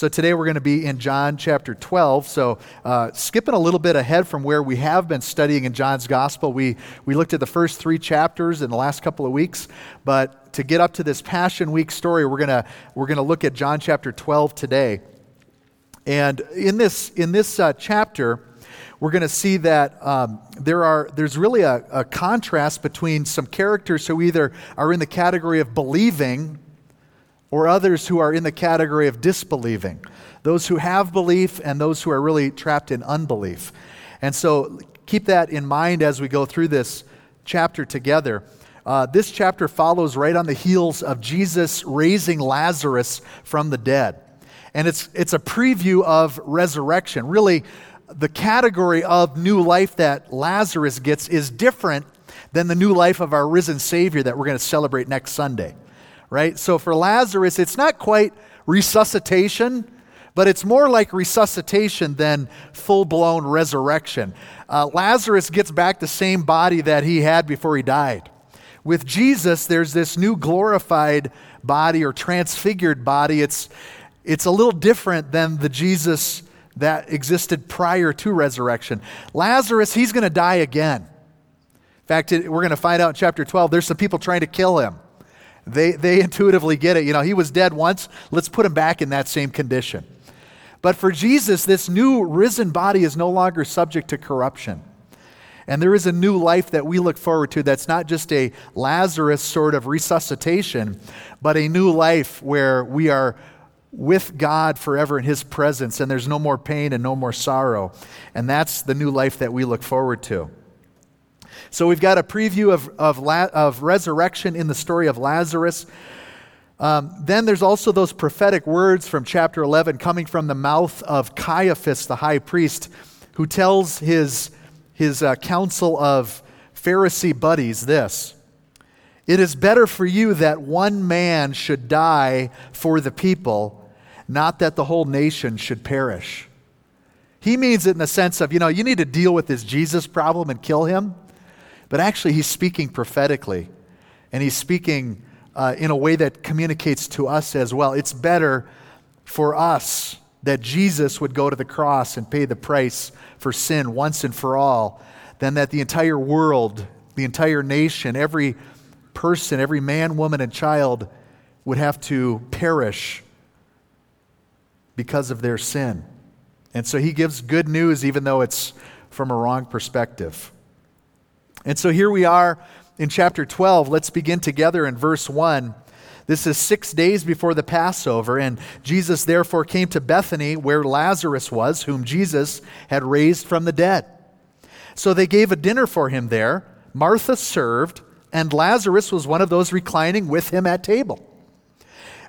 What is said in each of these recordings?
So today we're going to be in John chapter 12. So uh, skipping a little bit ahead from where we have been studying in John's gospel. We, we looked at the first three chapters in the last couple of weeks. But to get up to this Passion Week story, we're going to we're to look at John chapter 12 today. And in this, in this uh, chapter, we're going to see that um, there are, there's really a, a contrast between some characters who either are in the category of believing or others who are in the category of disbelieving, those who have belief and those who are really trapped in unbelief. And so keep that in mind as we go through this chapter together. Uh, this chapter follows right on the heels of Jesus raising Lazarus from the dead. And it's, it's a preview of resurrection. Really, the category of new life that Lazarus gets is different than the new life of our risen Savior that we're going to celebrate next Sunday right? So for Lazarus, it's not quite resuscitation, but it's more like resuscitation than full blown resurrection. Uh, Lazarus gets back the same body that he had before he died. With Jesus, there's this new glorified body or transfigured body. It's, it's a little different than the Jesus that existed prior to resurrection. Lazarus, he's going to die again. In fact, we're going to find out in chapter 12, there's some people trying to kill him. They, they intuitively get it. You know, he was dead once, let's put him back in that same condition. But for Jesus, this new risen body is no longer subject to corruption. And there is a new life that we look forward to that's not just a Lazarus sort of resuscitation, but a new life where we are with God forever in His presence and there's no more pain and no more sorrow. And that's the new life that we look forward to. So we've got a preview of, of, La- of resurrection in the story of Lazarus. Um, then there's also those prophetic words from chapter 11 coming from the mouth of Caiaphas, the high priest, who tells his, his uh, council of Pharisee buddies this It is better for you that one man should die for the people, not that the whole nation should perish. He means it in the sense of, you know, you need to deal with this Jesus problem and kill him. But actually, he's speaking prophetically, and he's speaking uh, in a way that communicates to us as well. It's better for us that Jesus would go to the cross and pay the price for sin once and for all than that the entire world, the entire nation, every person, every man, woman, and child would have to perish because of their sin. And so he gives good news, even though it's from a wrong perspective. And so here we are in chapter 12. Let's begin together in verse 1. This is six days before the Passover, and Jesus therefore came to Bethany where Lazarus was, whom Jesus had raised from the dead. So they gave a dinner for him there. Martha served, and Lazarus was one of those reclining with him at table.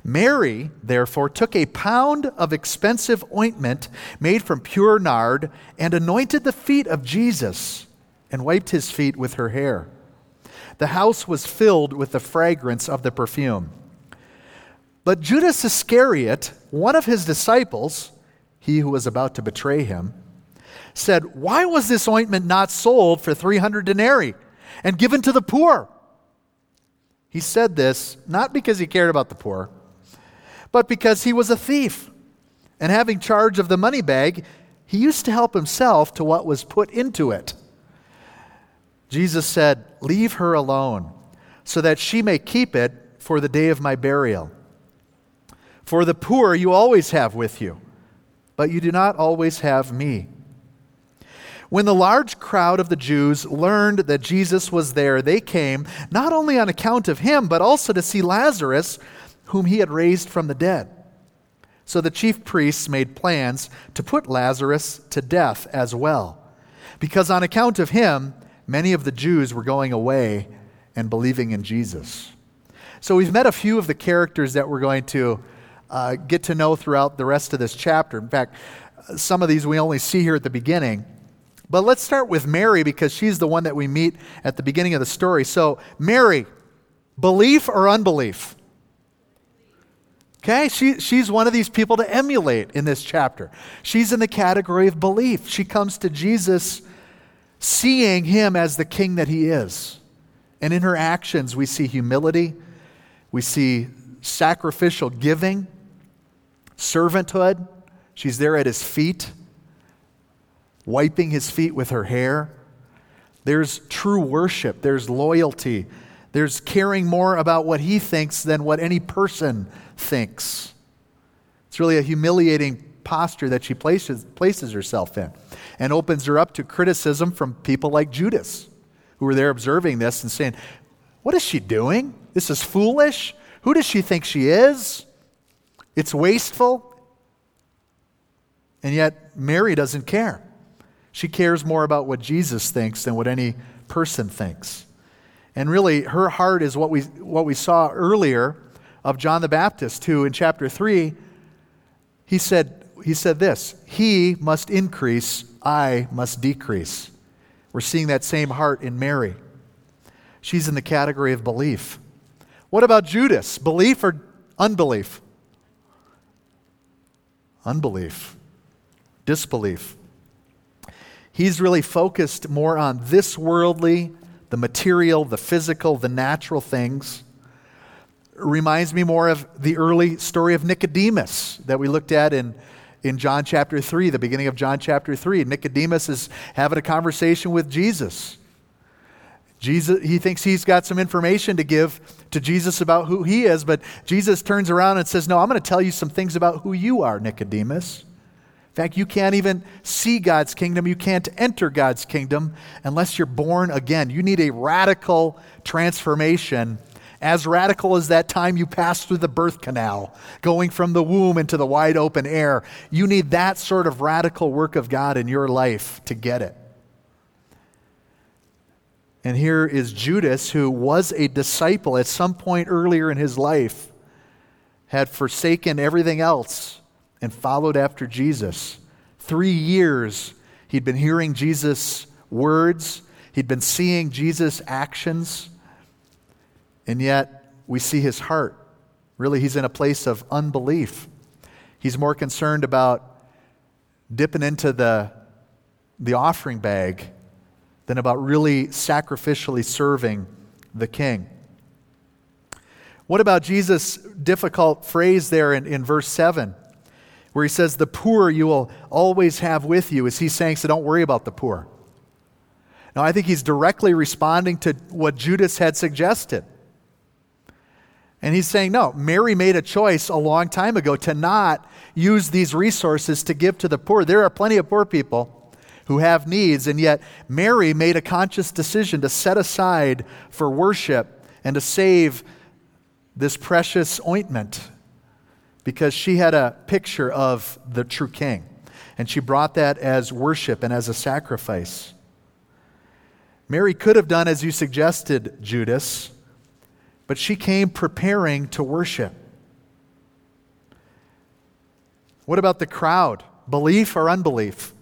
Mary, therefore, took a pound of expensive ointment made from pure nard and anointed the feet of Jesus and wiped his feet with her hair. The house was filled with the fragrance of the perfume. But Judas Iscariot, one of his disciples, he who was about to betray him, said, Why was this ointment not sold for 300 denarii and given to the poor? He said this not because he cared about the poor, but because he was a thief. And having charge of the money bag, he used to help himself to what was put into it. Jesus said, Leave her alone, so that she may keep it for the day of my burial. For the poor you always have with you, but you do not always have me. When the large crowd of the Jews learned that Jesus was there, they came not only on account of him, but also to see Lazarus, whom he had raised from the dead. So the chief priests made plans to put Lazarus to death as well, because on account of him, many of the Jews were going away and believing in Jesus. So we've met a few of the characters that we're going to uh, get to know throughout the rest of this chapter. In fact, some of these we only see here at the beginning. But let's start with Mary because she's the one that we meet at the beginning of the story. So, Mary, belief or unbelief? Okay, she, she's one of these people to emulate in this chapter. She's in the category of belief. She comes to Jesus seeing him as the king that he is. And in her actions, we see humility, we see sacrificial giving. servanthood. She's there at his feet, wiping his feet with her hair. There's true worship, there's loyalty, there's caring more about what he thinks than what any person thinks. It's really a humiliating posture that she places, places herself in and opens her up to criticism from people like Judas, who were there observing this and saying, What is she doing? This is foolish. Who does she think she is? It's wasteful. And yet, Mary doesn't care. She cares more about what Jesus thinks than what any person thinks. And really, her heart is what we, what we saw earlier of John the Baptist, who in chapter 3, he said, he said this He must increase, I must decrease. We're seeing that same heart in Mary. She's in the category of belief. What about Judas? Belief or unbelief? Unbelief, disbelief. He's really focused more on this worldly, the material, the physical, the natural things. Reminds me more of the early story of Nicodemus that we looked at in, in John chapter 3, the beginning of John chapter 3. Nicodemus is having a conversation with Jesus. Jesus, he thinks he's got some information to give to Jesus about who he is, but Jesus turns around and says, No, I'm going to tell you some things about who you are, Nicodemus. In fact, you can't even see God's kingdom. You can't enter God's kingdom unless you're born again. You need a radical transformation, as radical as that time you passed through the birth canal, going from the womb into the wide open air. You need that sort of radical work of God in your life to get it. And here is Judas, who was a disciple at some point earlier in his life, had forsaken everything else and followed after Jesus. Three years he'd been hearing Jesus' words, he'd been seeing Jesus' actions, and yet we see his heart. Really, he's in a place of unbelief. He's more concerned about dipping into the, the offering bag than about really sacrificially serving the king. What about Jesus' difficult phrase there in, in verse 7, where he says, The poor you will always have with you? Is he saying, So don't worry about the poor? Now, I think he's directly responding to what Judas had suggested. And he's saying, no, Mary made a choice a long time ago to not use these resources to give to the poor. There are plenty of poor people who have needs, and yet Mary made a conscious decision to set aside for worship and to save this precious ointment because she had a picture of the true king. And she brought that as worship and as a sacrifice. Mary could have done as you suggested, Judas, but she came preparing to worship. What about the crowd? Belief or unbelief?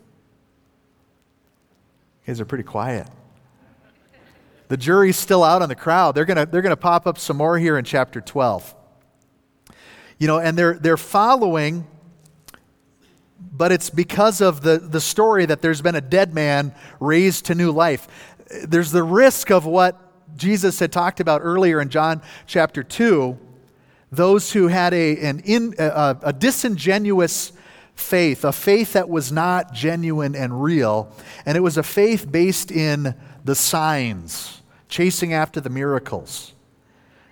guys are pretty quiet. The jury's still out on the crowd. They're going to they're to pop up some more here in chapter 12. You know, and they're, they're following, but it's because of the, the story that there's been a dead man raised to new life. There's the risk of what Jesus had talked about earlier in John chapter 2 those who had a, an in, a, a disingenuous faith, a faith that was not genuine and real. And it was a faith based in the signs, chasing after the miracles.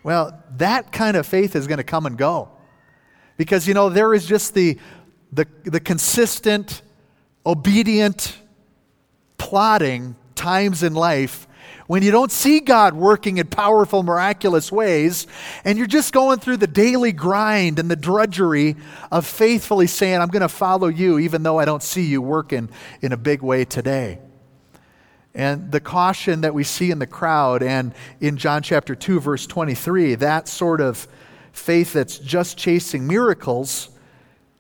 Well, that kind of faith is going to come and go. Because, you know, there is just the, the, the consistent, obedient, plodding times in life when you don't see God working in powerful, miraculous ways, and you're just going through the daily grind and the drudgery of faithfully saying, I'm going to follow you, even though I don't see you working in a big way today. And the caution that we see in the crowd and in John chapter 2, verse 23, that sort of faith that's just chasing miracles,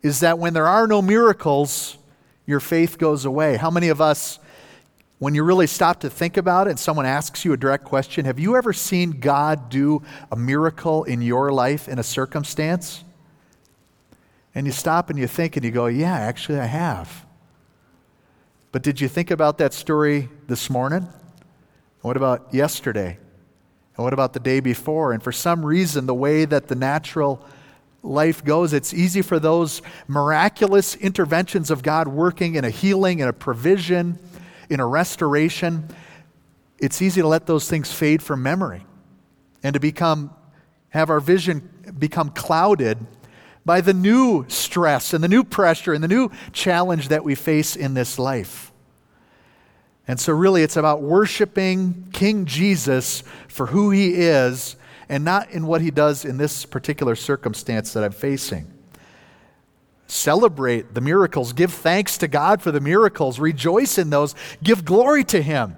is that when there are no miracles, your faith goes away. How many of us when you really stop to think about it and someone asks you a direct question, have you ever seen God do a miracle in your life in a circumstance? And you stop and you think and you go, yeah, actually, I have. But did you think about that story this morning? What about yesterday? And what about the day before? And for some reason, the way that the natural life goes, it's easy for those miraculous interventions of God working in a healing, and a provision, in a restoration. It's easy to let those things fade from memory and to become, have our vision become clouded by the new stress and the new pressure and the new challenge that we face in this life. And so, really, it's about worshiping King Jesus for who he is and not in what he does in this particular circumstance that I'm facing. Celebrate the miracles. Give thanks to God for the miracles. Rejoice in those. Give glory to him.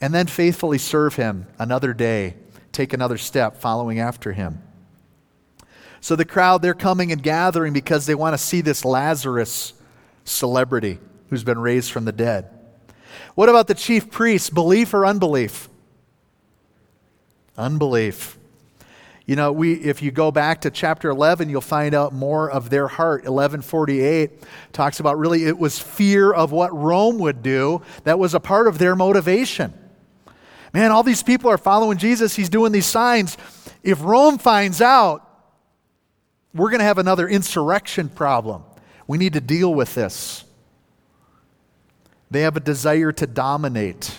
And then faithfully serve him another day. Take another step following after him. So the crowd, they're coming and gathering because they want to see this Lazarus celebrity who's been raised from the dead. What about the chief priests? Belief or unbelief? Unbelief. You know, we, if you go back to chapter 11, you'll find out more of their heart. 1148 talks about really it was fear of what Rome would do that was a part of their motivation. Man, all these people are following Jesus. He's doing these signs. If Rome finds out, we're going to have another insurrection problem. We need to deal with this. They have a desire to dominate.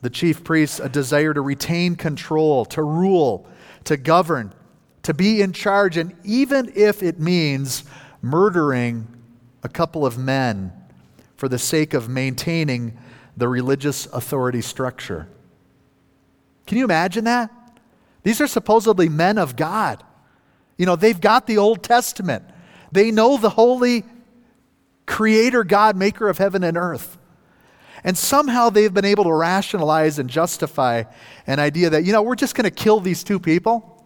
The chief priests, a desire to retain control, to rule, to govern, to be in charge, and even if it means murdering a couple of men for the sake of maintaining the religious authority structure. Can you imagine that? These are supposedly men of God. You know, they've got the Old Testament, they know the holy creator God, maker of heaven and earth. And somehow they've been able to rationalize and justify an idea that, you know, we're just going to kill these two people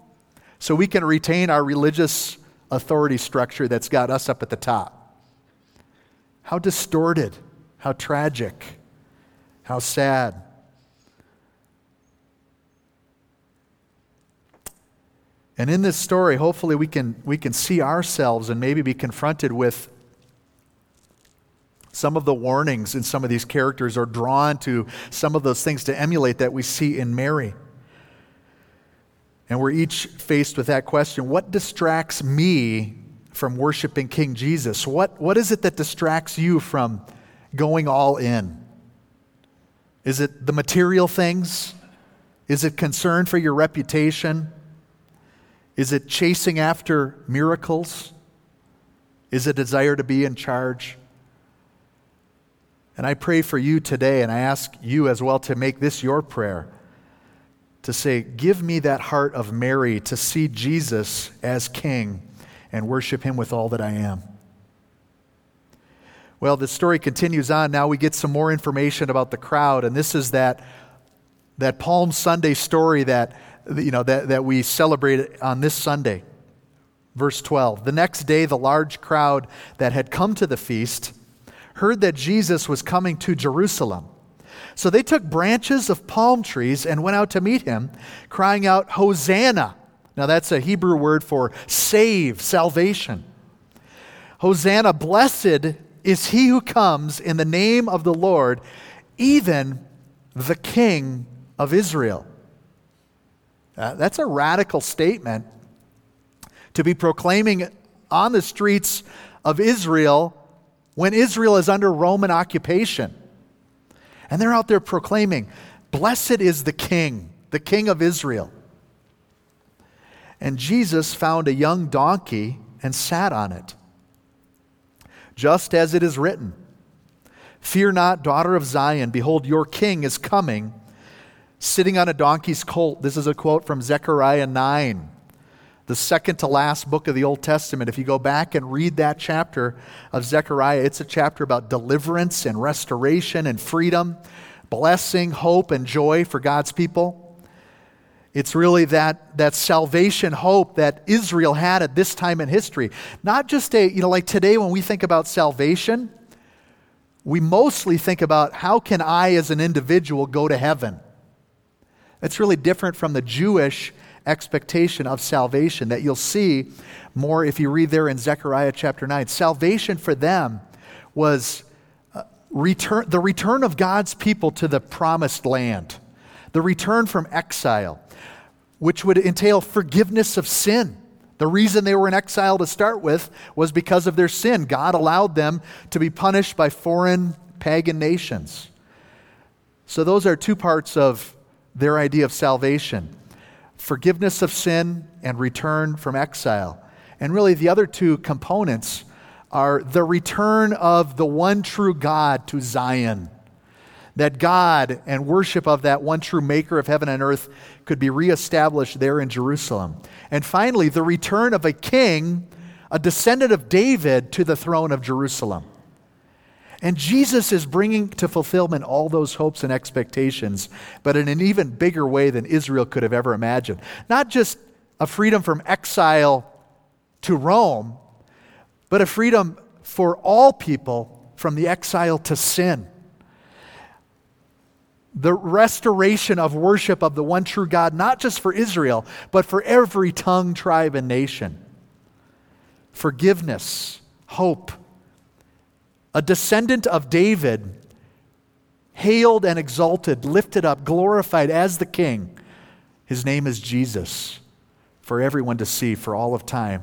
so we can retain our religious authority structure that's got us up at the top. How distorted, how tragic, how sad. And in this story, hopefully we can, we can see ourselves and maybe be confronted with some of the warnings in some of these characters are drawn to some of those things to emulate that we see in Mary. And we're each faced with that question what distracts me from worshiping King Jesus? What, what is it that distracts you from going all in? Is it the material things? Is it concern for your reputation? Is it chasing after miracles? Is it desire to be in charge? And I pray for you today, and I ask you as well to make this your prayer to say, Give me that heart of Mary to see Jesus as King and worship Him with all that I am. Well, the story continues on. Now we get some more information about the crowd, and this is that, that Palm Sunday story that, you know, that, that we celebrate on this Sunday. Verse 12 The next day, the large crowd that had come to the feast heard that Jesus was coming to Jerusalem. So they took branches of palm trees and went out to meet him, crying out, Hosanna! Now that's a Hebrew word for save, salvation. Hosanna, blessed is he who comes in the name of the Lord, even the King of Israel. Uh, that's a radical statement to be proclaiming on the streets of Israel when Israel is under Roman occupation. And they're out there proclaiming, Blessed is the King, the King of Israel. And Jesus found a young donkey and sat on it. Just as it is written Fear not, daughter of Zion, behold, your king is coming, sitting on a donkey's colt. This is a quote from Zechariah 9 the second to last book of the Old Testament. If you go back and read that chapter of Zechariah, it's a chapter about deliverance and restoration and freedom, blessing, hope, and joy for God's people. It's really that, that salvation hope that Israel had at this time in history. Not just a, you know, like today when we think about salvation, we mostly think about how can I as an individual go to heaven? It's really different from the Jewish expectation of salvation that you'll see more if you read there in Zechariah chapter 9. Salvation for them was uh, return, the return of God's people to the promised land, the return from exile, which would entail forgiveness of sin The reason they were in exile to start with was because of their sin. God allowed them to be punished by foreign pagan nations. So, those are two parts of their idea of salvation forgiveness of sin and return from exile. And really, the other two components are the return of the one true God to Zion. That God and worship of that one true maker of heaven and earth could be reestablished there in Jerusalem. And finally, the return of a king, a descendant of David, to the throne of Jerusalem. And Jesus is bringing to fulfillment all those hopes and expectations, but in an even bigger way than Israel could have ever imagined. Not just a freedom from exile to Rome, but a freedom for all people from the exile to sin. The restoration of worship of the one true God, not just for Israel, but for every tongue, tribe, and nation. Forgiveness, hope, a descendant of David, hailed and exalted, lifted up, glorified as the King. His name is Jesus for everyone to see for all of time.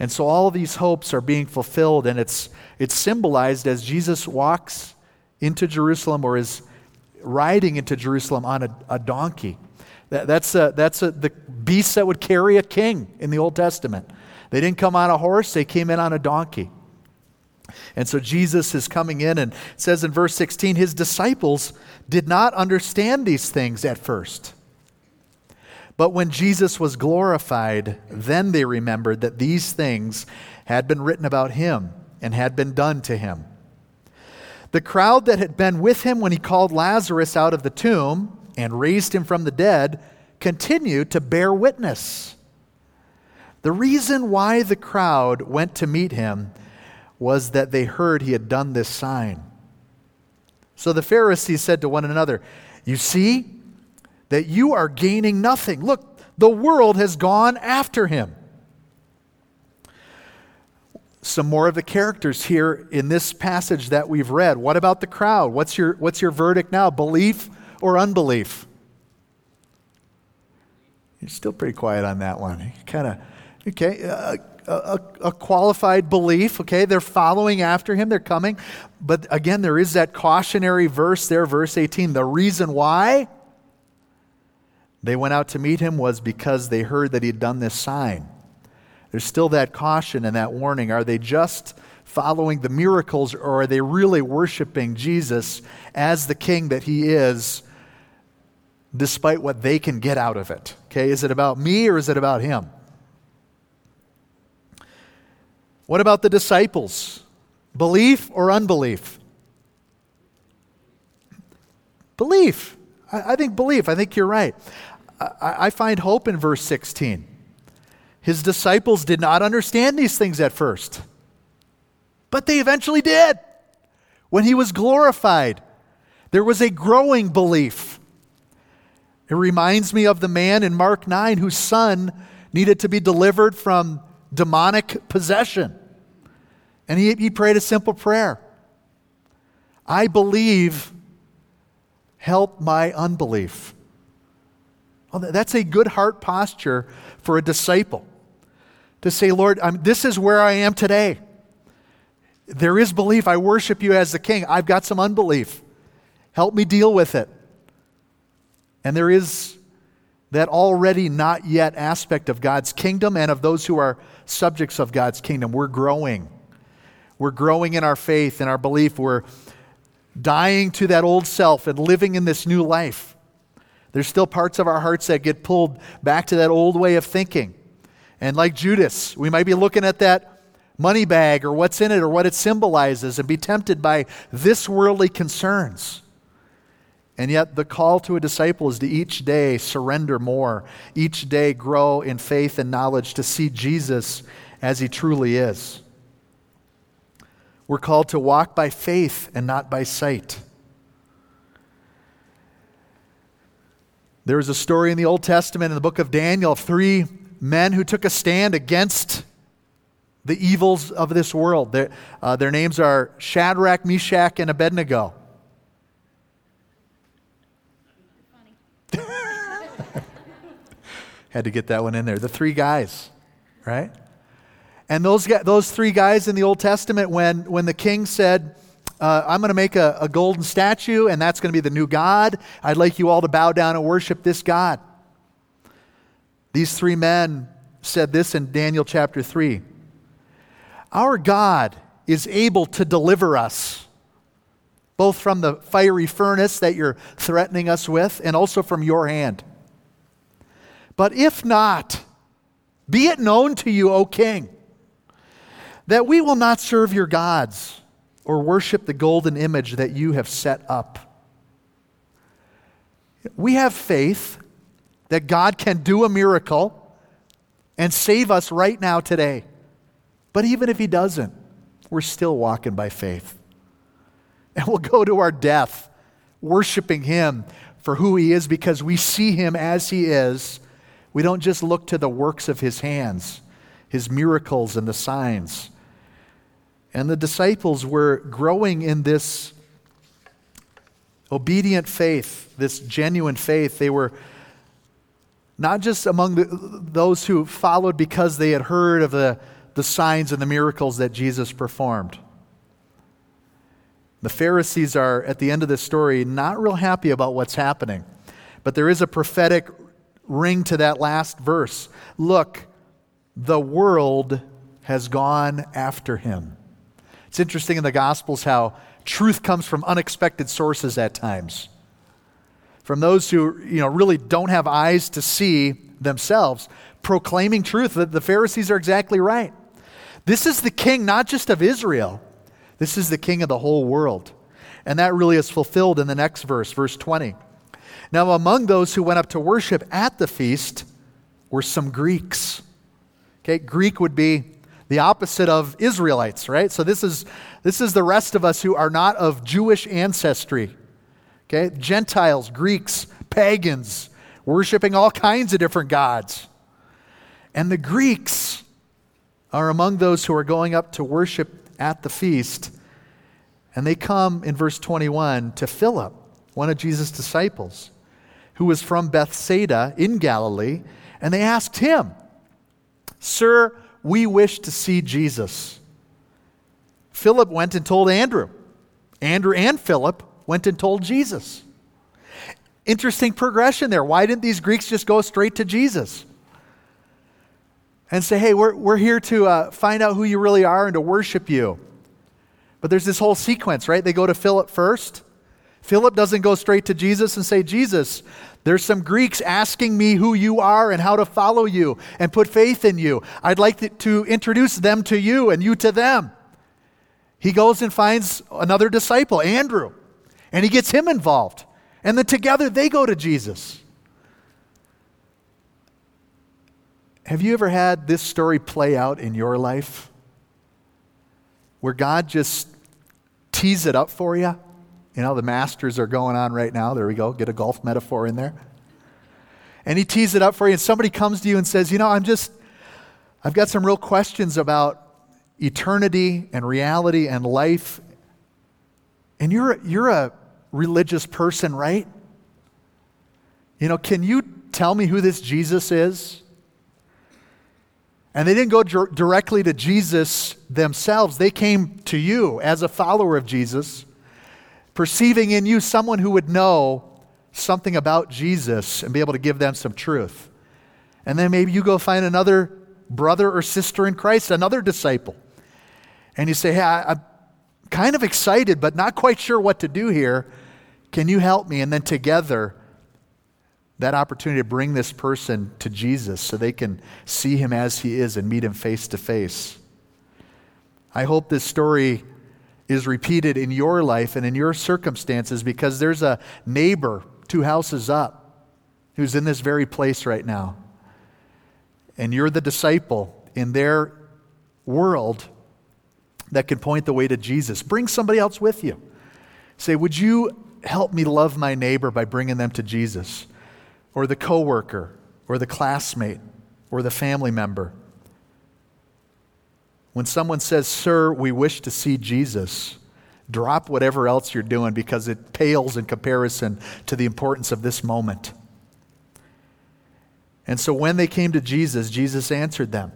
And so all of these hopes are being fulfilled, and it's, it's symbolized as Jesus walks into Jerusalem or is riding into Jerusalem on a, a donkey. That, that's a, that's a, the beast that would carry a king in the Old Testament. They didn't come on a horse, they came in on a donkey. And so Jesus is coming in and says in verse 16, his disciples did not understand these things at first. But when Jesus was glorified, then they remembered that these things had been written about him and had been done to him. The crowd that had been with him when he called Lazarus out of the tomb and raised him from the dead continued to bear witness. The reason why the crowd went to meet him was that they heard he had done this sign. So the Pharisees said to one another, You see that you are gaining nothing. Look, the world has gone after him. Some more of the characters here in this passage that we've read. What about the crowd? What's your, what's your verdict now? Belief or unbelief? You're still pretty quiet on that one. Kind of, okay. Uh, a, a, qualified belief, okay? They're following after him, they're coming. But again, there is that cautionary verse there, verse 18. The reason why they went out to meet him was because they heard that he had done this sign. There's still that caution and that warning. Are they just following the miracles or are they really worshiping Jesus as the king that he is? despite what they can get out of it. Okay, is it about me or is it about him? What about the disciples? Belief or unbelief? Belief. I, I think belief. I think you're right. I, I find hope in verse 16. His disciples did not understand these things at first, but they eventually did. When he was glorified, there was a growing belief. It reminds me of the man in Mark 9 whose son needed to be delivered from demonic possession. And he, he prayed a simple prayer I believe, help my unbelief. Well, that's a good heart posture for a disciple to say, Lord, I'm, this is where I am today. There is belief. I worship you as the king. I've got some unbelief. Help me deal with it. And there is that already not yet aspect of God's kingdom and of those who are subjects of God's kingdom. We're growing. We're growing in our faith and our belief. We're dying to that old self and living in this new life. There's still parts of our hearts that get pulled back to that old way of thinking. And like Judas, we might be looking at that money bag or what's in it or what it symbolizes and be tempted by this worldly concerns. And yet, the call to a disciple is to each day surrender more, each day grow in faith and knowledge to see Jesus as he truly is. We're called to walk by faith and not by sight. There is a story in the Old Testament in the book of Daniel of three men who took a stand against the evils of this world. Their, uh, their names are Shadrach, Meshach, and Abednego. Had to get that one in there. The three guys. right? And those, those three guys in the Old Testament, when, when the king said, uh, I'm going to make a, a golden statue, and that's going to be the new God, I'd like you all to bow down and worship this God. These three men said this in Daniel chapter 3 Our God is able to deliver us, both from the fiery furnace that you're threatening us with, and also from your hand. But if not, be it known to you, O king, that we will not serve your gods or worship the golden image that you have set up. We have faith that God can do a miracle and save us right now today. But even if He doesn't, we're still walking by faith. And we'll go to our death worshiping Him for who He is because we see Him as He is. We don't just look to the works of His hands, His miracles and the signs. And the disciples were growing in this obedient faith, this genuine faith. They were not just among the, those who followed because they had heard of the, the signs and the miracles that Jesus performed. The Pharisees are, at the end of this story, not real happy about what's happening. But there is a prophetic ring to that last verse. Look, the world has gone after him. It's interesting in the Gospels how truth comes from unexpected sources at times from those who you know, really don't have eyes to see themselves, proclaiming truth. That the Pharisees are exactly right. This is the king not just of Israel, this is the king of the whole world. And that really is fulfilled in the next verse, verse 20. Now, among those who went up to worship at the feast were some Greeks. Okay, Greek would be the opposite of Israelites, right? So this is this is the rest of us who are not of Jewish ancestry. Okay? Gentiles, Greeks, pagans, worshiping all kinds of different gods. And the Greeks are among those who are going up to worship at the feast. And they come in verse 21 to Philip, one of Jesus' disciples, who was from Bethsaida in Galilee. And they asked him, Sir, we wish to see Jesus. Philip went and told Andrew. Andrew and Philip went and told Jesus. Interesting progression there. Why didn't these Greeks just go straight to Jesus? And say, hey, we're, we're here to uh, find out who you really are and to worship you. But there's this whole sequence, right? They go to Philip first. Philip doesn't go straight to Jesus and say, Jesus, there's some Greeks asking me who you are and how to follow you and put faith in you. I'd like to introduce them to you and you to them. He goes and finds another disciple, Andrew and he gets him involved. And then together they go to Jesus. Have you ever had this story play out in your life? Where God just tees it up for you? You know, the masters are going on right now. There we go. Get a golf metaphor in there. And he tees it up for you, and somebody comes to you and says, You know, I'm just, I've got some real questions about eternity and reality and life and you're, you're a religious person, right? You know, can you tell me who this Jesus is? And they didn't go directly to Jesus themselves. They came to you as a follower of Jesus, perceiving in you someone who would know something about Jesus and be able to give them some truth. And then maybe you go find another brother or sister in Christ, another disciple. And you say, Hey, I, am kind of excited, but not quite sure what to do here. Can you help me? And then together, that opportunity to bring this person to Jesus so they can see him as he is and meet him face to face. I hope this story is repeated in your life and in your circumstances because there's a neighbor two houses up who's in this very place right now. And you're the disciple in their world that can point the way to Jesus. Bring somebody else with you. Say, Would you help me love my neighbor by bringing them to Jesus? Or the coworker, or the classmate, or the family member. When someone says, Sir, we wish to see Jesus, drop whatever else you're doing because it pales in comparison to the importance of this moment. And so when they came to Jesus, Jesus answered them.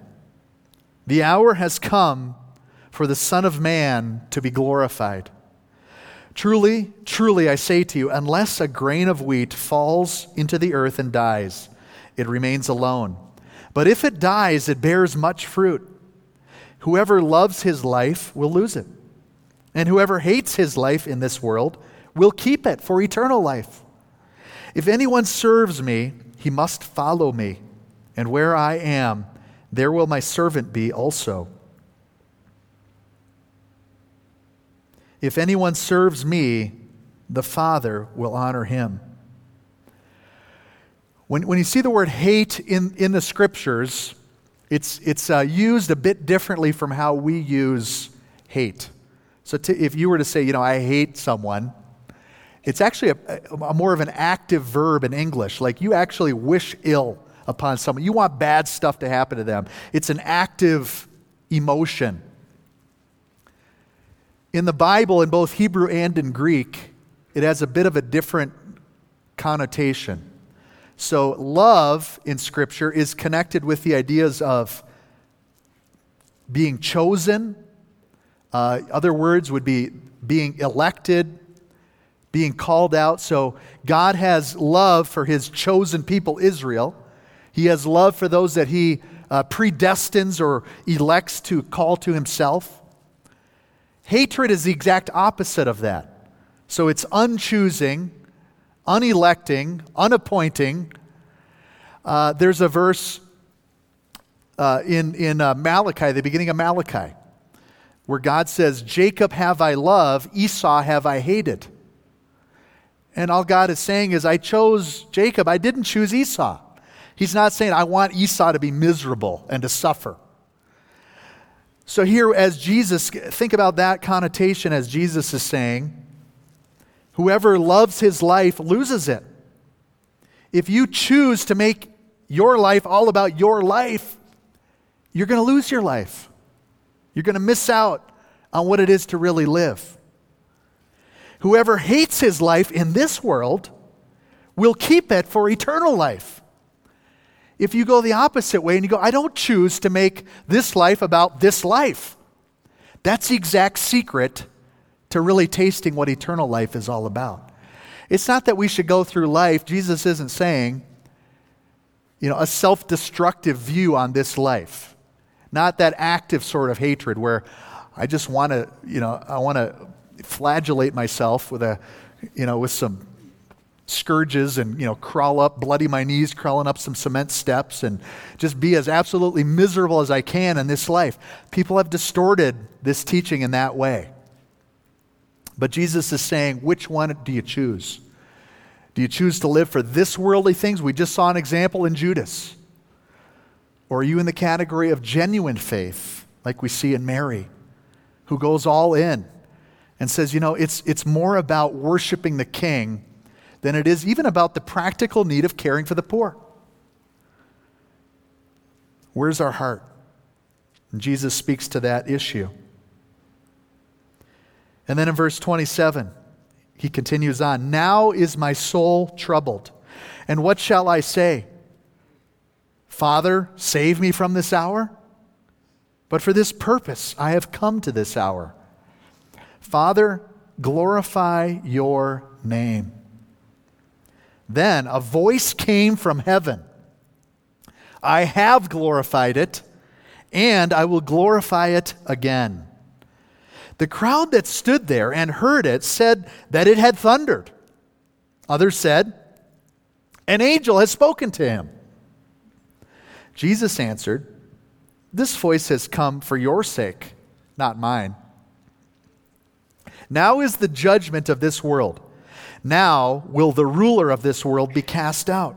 The hour has come for the Son of Man to be glorified. Truly, truly, I say to you, unless a grain of wheat falls into the earth and dies, it remains alone. But if it dies, it bears much fruit. Whoever loves his life will lose it, and whoever hates his life in this world will keep it for eternal life. If anyone serves me, he must follow me, and where I am, there will my servant be also. If anyone serves me, the Father will honor him. When, when you see the word hate in, in the scriptures, it's, it's uh, used a bit differently from how we use hate. So to, if you were to say, you know, I hate someone, it's actually a, a, more of an active verb in English. Like you actually wish ill upon someone, you want bad stuff to happen to them. It's an active emotion. In the Bible, in both Hebrew and in Greek, it has a bit of a different connotation. So, love in Scripture is connected with the ideas of being chosen. Uh, other words would be being elected, being called out. So, God has love for his chosen people, Israel. He has love for those that he uh, predestines or elects to call to himself. Hatred is the exact opposite of that. So it's unchoosing, unelecting, unappointing. Uh, there's a verse uh, in, in uh, Malachi, the beginning of Malachi, where God says, Jacob have I loved, Esau have I hated. And all God is saying is, I chose Jacob, I didn't choose Esau. He's not saying, I want Esau to be miserable and to suffer. So, here, as Jesus, think about that connotation as Jesus is saying, whoever loves his life loses it. If you choose to make your life all about your life, you're going to lose your life. You're going to miss out on what it is to really live. Whoever hates his life in this world will keep it for eternal life. If you go the opposite way and you go, I don't choose to make this life about this life, that's the exact secret to really tasting what eternal life is all about. It's not that we should go through life, Jesus isn't saying, you know, a self destructive view on this life. Not that active sort of hatred where I just want to, you know, I want to flagellate myself with a, you know, with some scourges and you know crawl up bloody my knees crawling up some cement steps and just be as absolutely miserable as i can in this life people have distorted this teaching in that way but jesus is saying which one do you choose do you choose to live for this worldly things we just saw an example in judas or are you in the category of genuine faith like we see in mary who goes all in and says you know it's, it's more about worshiping the king than it is even about the practical need of caring for the poor. Where's our heart? And Jesus speaks to that issue. And then in verse 27, he continues on Now is my soul troubled. And what shall I say? Father, save me from this hour? But for this purpose I have come to this hour. Father, glorify your name. Then a voice came from heaven I have glorified it, and I will glorify it again. The crowd that stood there and heard it said that it had thundered. Others said, An angel has spoken to him. Jesus answered, This voice has come for your sake, not mine. Now is the judgment of this world. Now will the ruler of this world be cast out.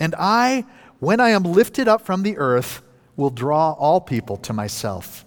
And I, when I am lifted up from the earth, will draw all people to myself.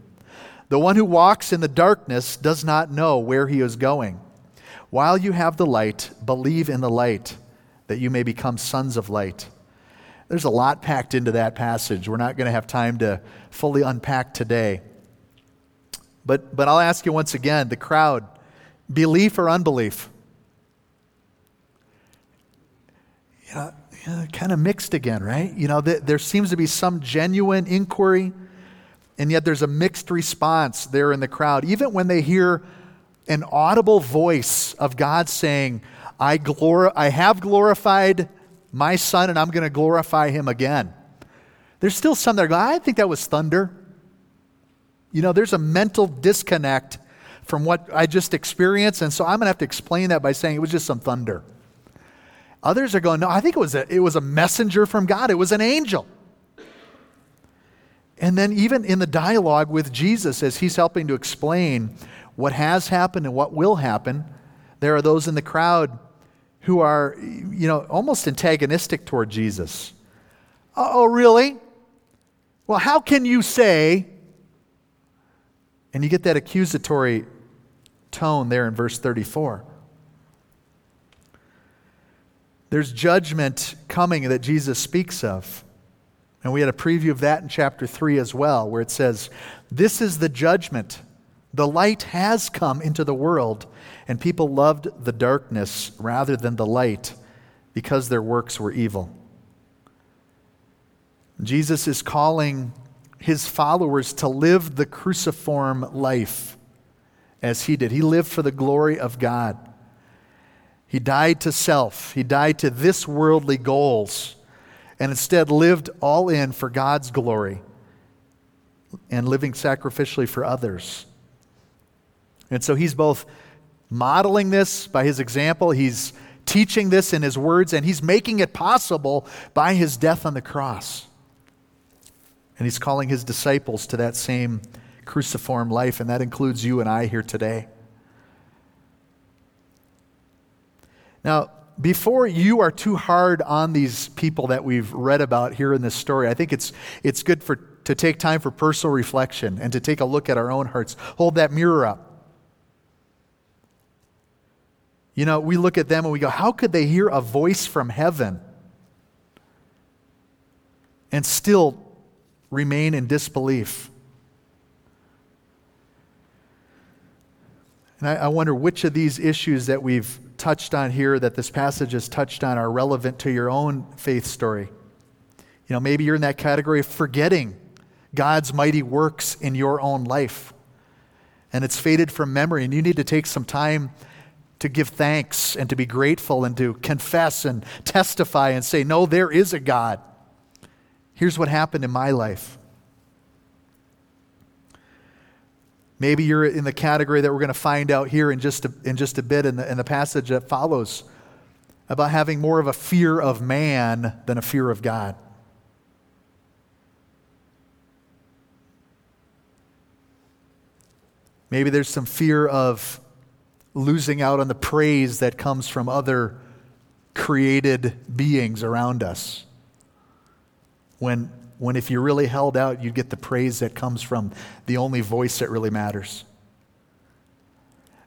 The one who walks in the darkness does not know where he is going. While you have the light, believe in the light, that you may become sons of light. There's a lot packed into that passage. We're not going to have time to fully unpack today. But, but I'll ask you once again the crowd, belief or unbelief? You know, kind of mixed again, right? You know, th- there seems to be some genuine inquiry and yet there's a mixed response there in the crowd. Even when they hear an audible voice of God saying, I, glor- I have glorified my son and I'm going to glorify him again. There's still some that go, I think that was thunder. You know, there's a mental disconnect from what I just experienced, and so I'm going to have to explain that by saying it was just some thunder. Others are going, no, I think it was a, it was a messenger from God. It was an angel. And then, even in the dialogue with Jesus, as he's helping to explain what has happened and what will happen, there are those in the crowd who are, you know, almost antagonistic toward Jesus. Oh, really? Well, how can you say? And you get that accusatory tone there in verse 34. There's judgment coming that Jesus speaks of. And we had a preview of that in chapter 3 as well, where it says, This is the judgment. The light has come into the world, and people loved the darkness rather than the light because their works were evil. Jesus is calling his followers to live the cruciform life as he did. He lived for the glory of God. He died to self, he died to this worldly goals and instead lived all in for God's glory and living sacrificially for others. And so he's both modeling this by his example, he's teaching this in his words, and he's making it possible by his death on the cross. And he's calling his disciples to that same cruciform life, and that includes you and I here today. Now, before you are too hard on these people that we've read about here in this story, I think it's, it's good for, to take time for personal reflection and to take a look at our own hearts. Hold that mirror up. You know, we look at them and we go, how could they hear a voice from heaven and still remain in disbelief? And I, I wonder which of these issues that we've touched on here, that this passage has touched on, are relevant to your own faith story. You know, maybe you're in that category of forgetting God's mighty works in your own life. And it's faded from memory, and you need to take some time to give thanks and to be grateful and to confess and testify and say, No, there is a God. Here's what happened in my life. Maybe you're in the category that we're going to find out here in just a, in just a bit in the, in the passage that follows about having more of a fear of man than a fear of God. Maybe there's some fear of losing out on the praise that comes from other created beings around us. When when if you really held out, you'd get the praise that comes from the only voice that really matters.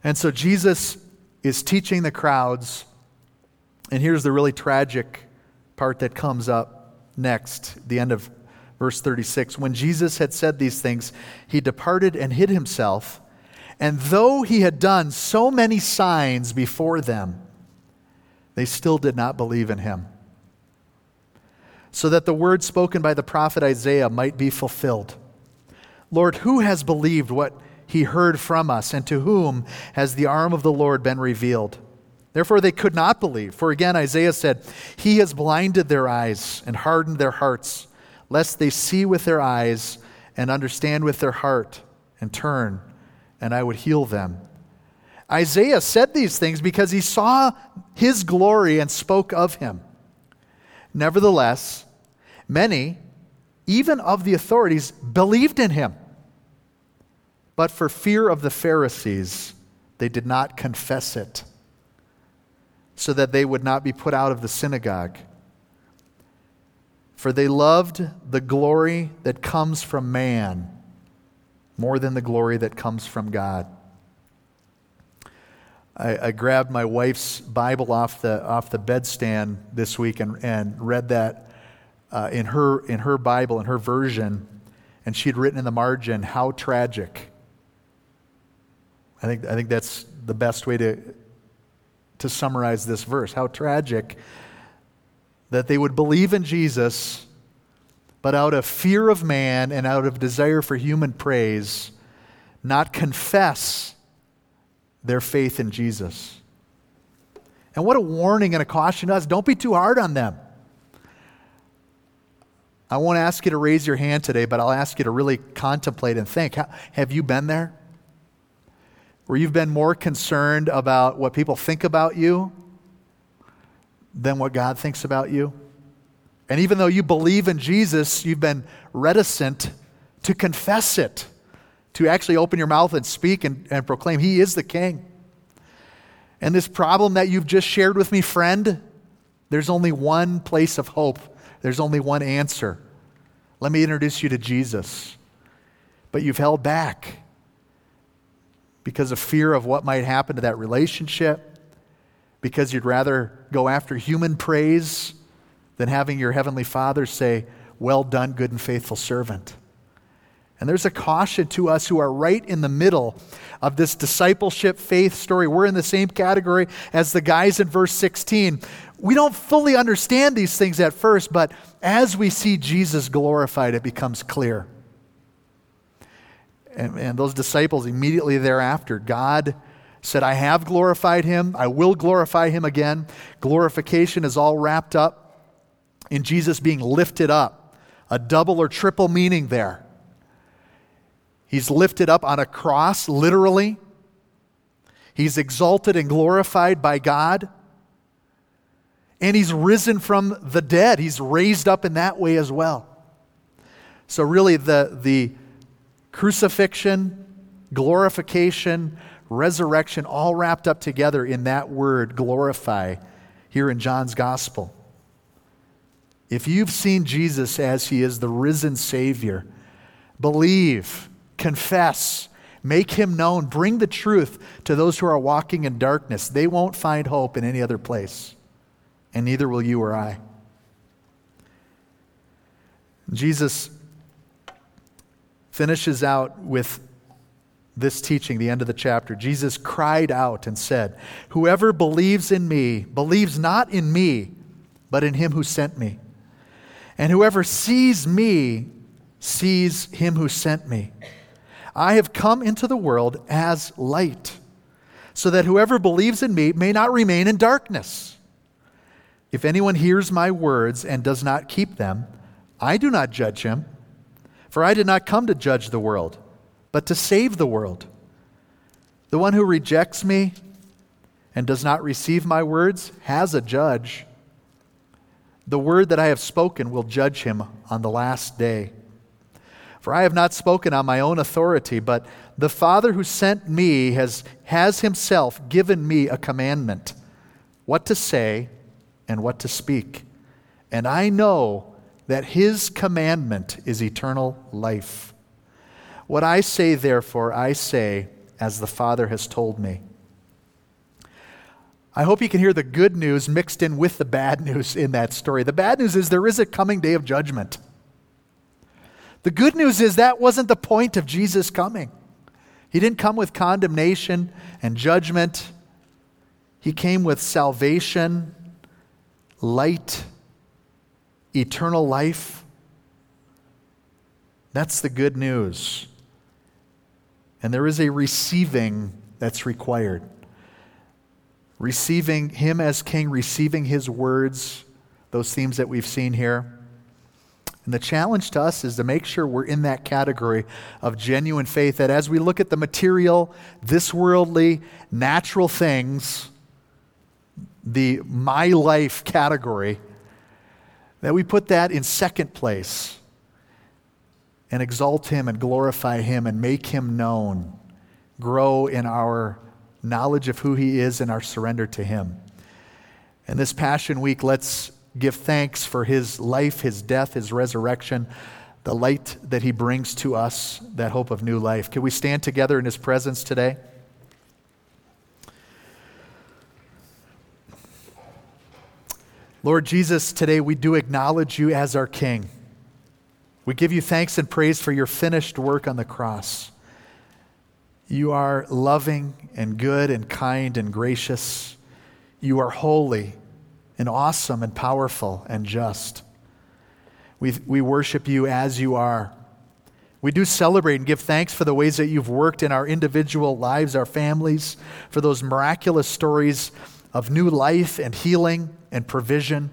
And so Jesus is teaching the crowds, and here's the really tragic part that comes up next, the end of verse 36. When Jesus had said these things, he departed and hid himself. And though he had done so many signs before them, they still did not believe in him so that the word spoken by the prophet Isaiah might be fulfilled. Lord, who has believed what he heard from us, and to whom has the arm of the Lord been revealed? Therefore, they could not believe. For again, Isaiah said, He has blinded their eyes and hardened their hearts, lest they see with their eyes and understand with their heart and turn, and I would heal them. Isaiah said these things because he saw his glory and spoke of him. Nevertheless, many, even of the authorities, believed in him. But for fear of the Pharisees, they did not confess it, so that they would not be put out of the synagogue. For they loved the glory that comes from man more than the glory that comes from God. I, I, grabbed my wife's Bible off the, off the bedstand this week and, and read that uh, in, her, in her Bible, in her version, and she'd written in the margin, How tragic. I think, I think that's the best way to, to summarize this verse. How tragic that they would believe in Jesus, but out of fear of man and out of desire for human praise, not confess their faith in Jesus. And what a warning and a caution to us. Don't be too hard on them. I won't ask you to raise your hand today, but I'll ask you to really contemplate and think. Have you been there? Where you've been more concerned about what people think about you than what God thinks about you? And even though you believe in Jesus, you've been reticent to confess it, to actually open your mouth and speak and, and proclaim, He is the King. And this problem that you've just shared with me, friend, there's only one place of hope, there's only one answer. Let me introduce you to Jesus. But you've held back because of fear of what might happen to that relationship, because you'd rather go after human praise than having your Heavenly Father say, Well done, good and faithful servant. And there's a caution to us who are right in the middle of this discipleship faith story. We're in the same category as the guys in verse 16. We don't fully understand these things at first, but as we see Jesus glorified, it becomes clear. And, and those disciples immediately thereafter, God said, I have glorified him. I will glorify him again. Glorification is all wrapped up in Jesus being lifted up, a double or triple meaning there. He's lifted up on a cross, literally. He's exalted and glorified by God. And he's risen from the dead. He's raised up in that way as well. So, really, the, the crucifixion, glorification, resurrection, all wrapped up together in that word, glorify, here in John's gospel. If you've seen Jesus as he is the risen Savior, believe, confess, make him known, bring the truth to those who are walking in darkness. They won't find hope in any other place, and neither will you or I. Jesus finishes out with this teaching, the end of the chapter, Jesus cried out and said, Whoever believes in me believes not in me, but in him who sent me. And whoever sees me sees him who sent me. I have come into the world as light, so that whoever believes in me may not remain in darkness. If anyone hears my words and does not keep them, I do not judge him, for I did not come to judge the world but to save the world. The one who rejects me and does not receive my words has a judge. The word that I have spoken will judge him on the last day. For I have not spoken on my own authority, but the Father who sent me has, has himself given me a commandment what to say and what to speak. And I know that his commandment is eternal life. What I say, therefore, I say as the Father has told me. I hope you can hear the good news mixed in with the bad news in that story. The bad news is there is a coming day of judgment. The good news is that wasn't the point of Jesus coming. He didn't come with condemnation and judgment, He came with salvation, light, eternal life. That's the good news. And there is a receiving that's required. Receiving Him as King, receiving His words, those themes that we've seen here. And the challenge to us is to make sure we're in that category of genuine faith, that as we look at the material, this worldly, natural things, the my life category, that we put that in second place and exalt Him and glorify Him and make Him known, grow in our knowledge of who He is and our surrender to Him. And this Passion Week, let's give thanks for His life, His death, His resurrection, the light that he brings to us, that hope of new life. Can we stand together in his presence today? Lord Jesus, today we do acknowledge you as our King. We give you thanks and praise for your finished work on the cross. You are loving and good and kind and gracious. You are holy and awesome and powerful and just. We, we worship you as you are. We do celebrate and give thanks for the ways that you've worked in our individual lives, our families, for those miraculous stories of new life and healing and provision.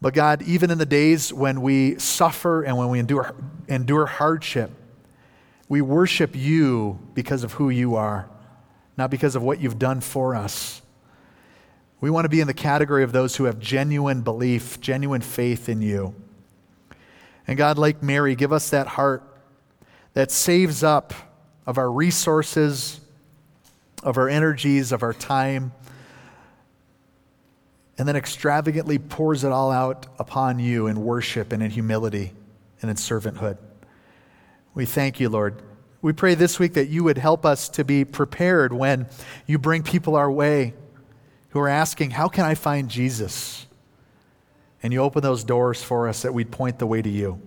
But God, even in the days when we suffer and when we endure, endure hardship, we worship you because of who you are, not because of what you've done for us. We want to be in the category of those who have genuine belief, genuine faith in you. And God, like Mary, give us that heart that saves up of our resources, of our energies, of our time, and then extravagantly pours it all out upon you in worship and in humility and in servanthood. We thank you, Lord. We pray this week that you would help us to be prepared when you bring people our way who are asking, How can I find Jesus? and you open those doors for us that we'd point the way to you.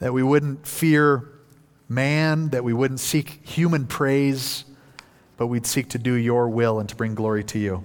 That we wouldn't fear man, that we wouldn't seek human praise, but we'd seek to do your will and to bring glory to you.